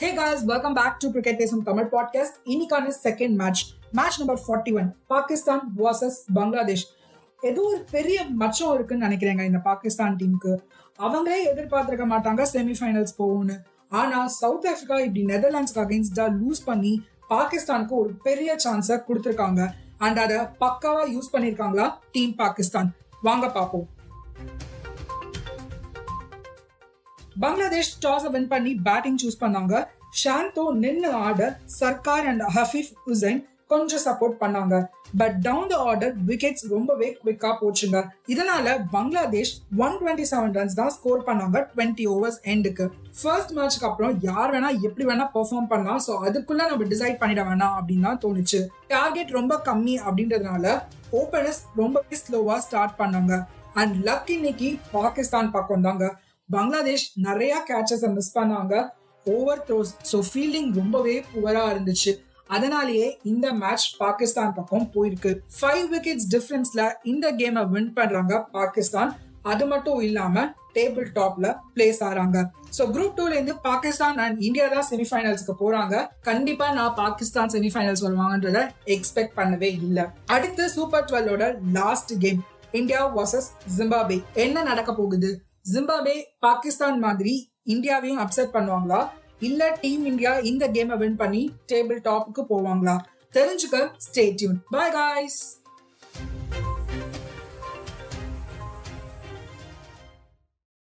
Hey guys welcome back to cricket பேசும் Tamil podcast இன்னைக்கான second match match number forty one Pakistan versus Bangladesh ஏதோ ஒரு பெரிய மச்சம் இருக்குன்னு நினைக்கிறேங்க இந்த பாகிஸ்தான் டீமுக்கு அவங்களே எதிர்பார்த்திருக்க மாட்டாங்க செமிஃபைனல்ஸ் போகும்னு. ஆனா சவுத் ஆப்பிரிக்கா இப்படி நெதர்லாண்ட்ஸ்க்கு அகைன்ஸ்டா லூஸ் பண்ணி பாகிஸ்தானுக்கு ஒரு பெரிய சான்ஸை கொடுத்துருக்காங்க. அண்ட் அதை பக்காவா யூஸ் பண்ணியிருக்காங்களா டீம் பாகிஸ்தான் வாங்க பார்ப்போம். பங்களாதேஷ் டாஸ் வின் பண்ணி பேட்டிங் சூஸ் பண்ணாங்க. ஷாந்தோ நின்னு ஆர்டர் சர்க்கார் அண்ட் ஹஃபீஃப் ஹுசைன் கொஞ்சம் சப்போர்ட் பண்ணாங்க. But down the order wickets ரொம்பவே குவிக்கா போச்சுங்க. இதனால Bangladesh one twenty seven runs தான் ஸ்கோர் பண்ணாங்க டுவெண்ட்டி ஓவர்ஸ் எண்டுக்கு ஃபர்ஸ்ட் மேட்ச்க்கு அப்புறம் யார் வேணா எப்படி வேணா பெர்ஃபார்ம் பண்ணலாம். ஸோ அதுக்குள்ள நம்ம டிசைட் பண்ணிட வேணாம் அப்படின்னு தான் தோணுச்சு. டார்கெட் ரொம்ப கம்மி அப்படின்றதுனால ஓப்பனர்ஸ் ரொம்பவே ஸ்லோவா ஸ்டார்ட் பண்ணாங்க. அண்ட் லக் இன்னைக்கு பாகிஸ்தான் பக்கம் தாங்க பங்களாதேஷ் நிறைய கேட்சஸ் மிஸ் பண்ணாங்க. ஓவர் த்ரோஸ் ஸோ ஃபீல்டிங் ரொம்பவே புவரா இருந்துச்சு. அதனாலேயே இந்த மேட்ச் பாகிஸ்தான் பக்கம் போயிருக்கு. ஃபைவ் விக்கெட்ஸ் டிஃபரன்ஸ்ல இந்த கேமை வின் பண்றாங்க பாகிஸ்தான். அது மட்டும் இல்லாம டேபிள் டாப்ல பிளேஸ் ஆறாங்க சோ குரூப் டூல இருந்து பாகிஸ்தான் அண்ட் இந்தியா தான் செமிஃபைனல்ஸ்க்கு போறாங்க. கண்டிப்பா நான் பாகிஸ்தான் செமிஃபைனல்ஸ் வருவாங்கன்றத எக்ஸ்பெக்ட் பண்ணவே இல்லை. அடுத்து super டுவெல்லோட last game India versus Zimbabwe என்ன நடக்க போகுது? ஜிம்பாபே பாகிஸ்தான் மாதிரி இந்தியாவையும் அப்செட் பண்ணுவாங்களா? இல்ல டீம் இந்தியா இந்த கேமை வின் பண்ணி டேபிள் டாப்புக்கு போவாங்களா? தெரிஞ்சுக்க ஸ்டே டியூன் பாய் காய்ஸ்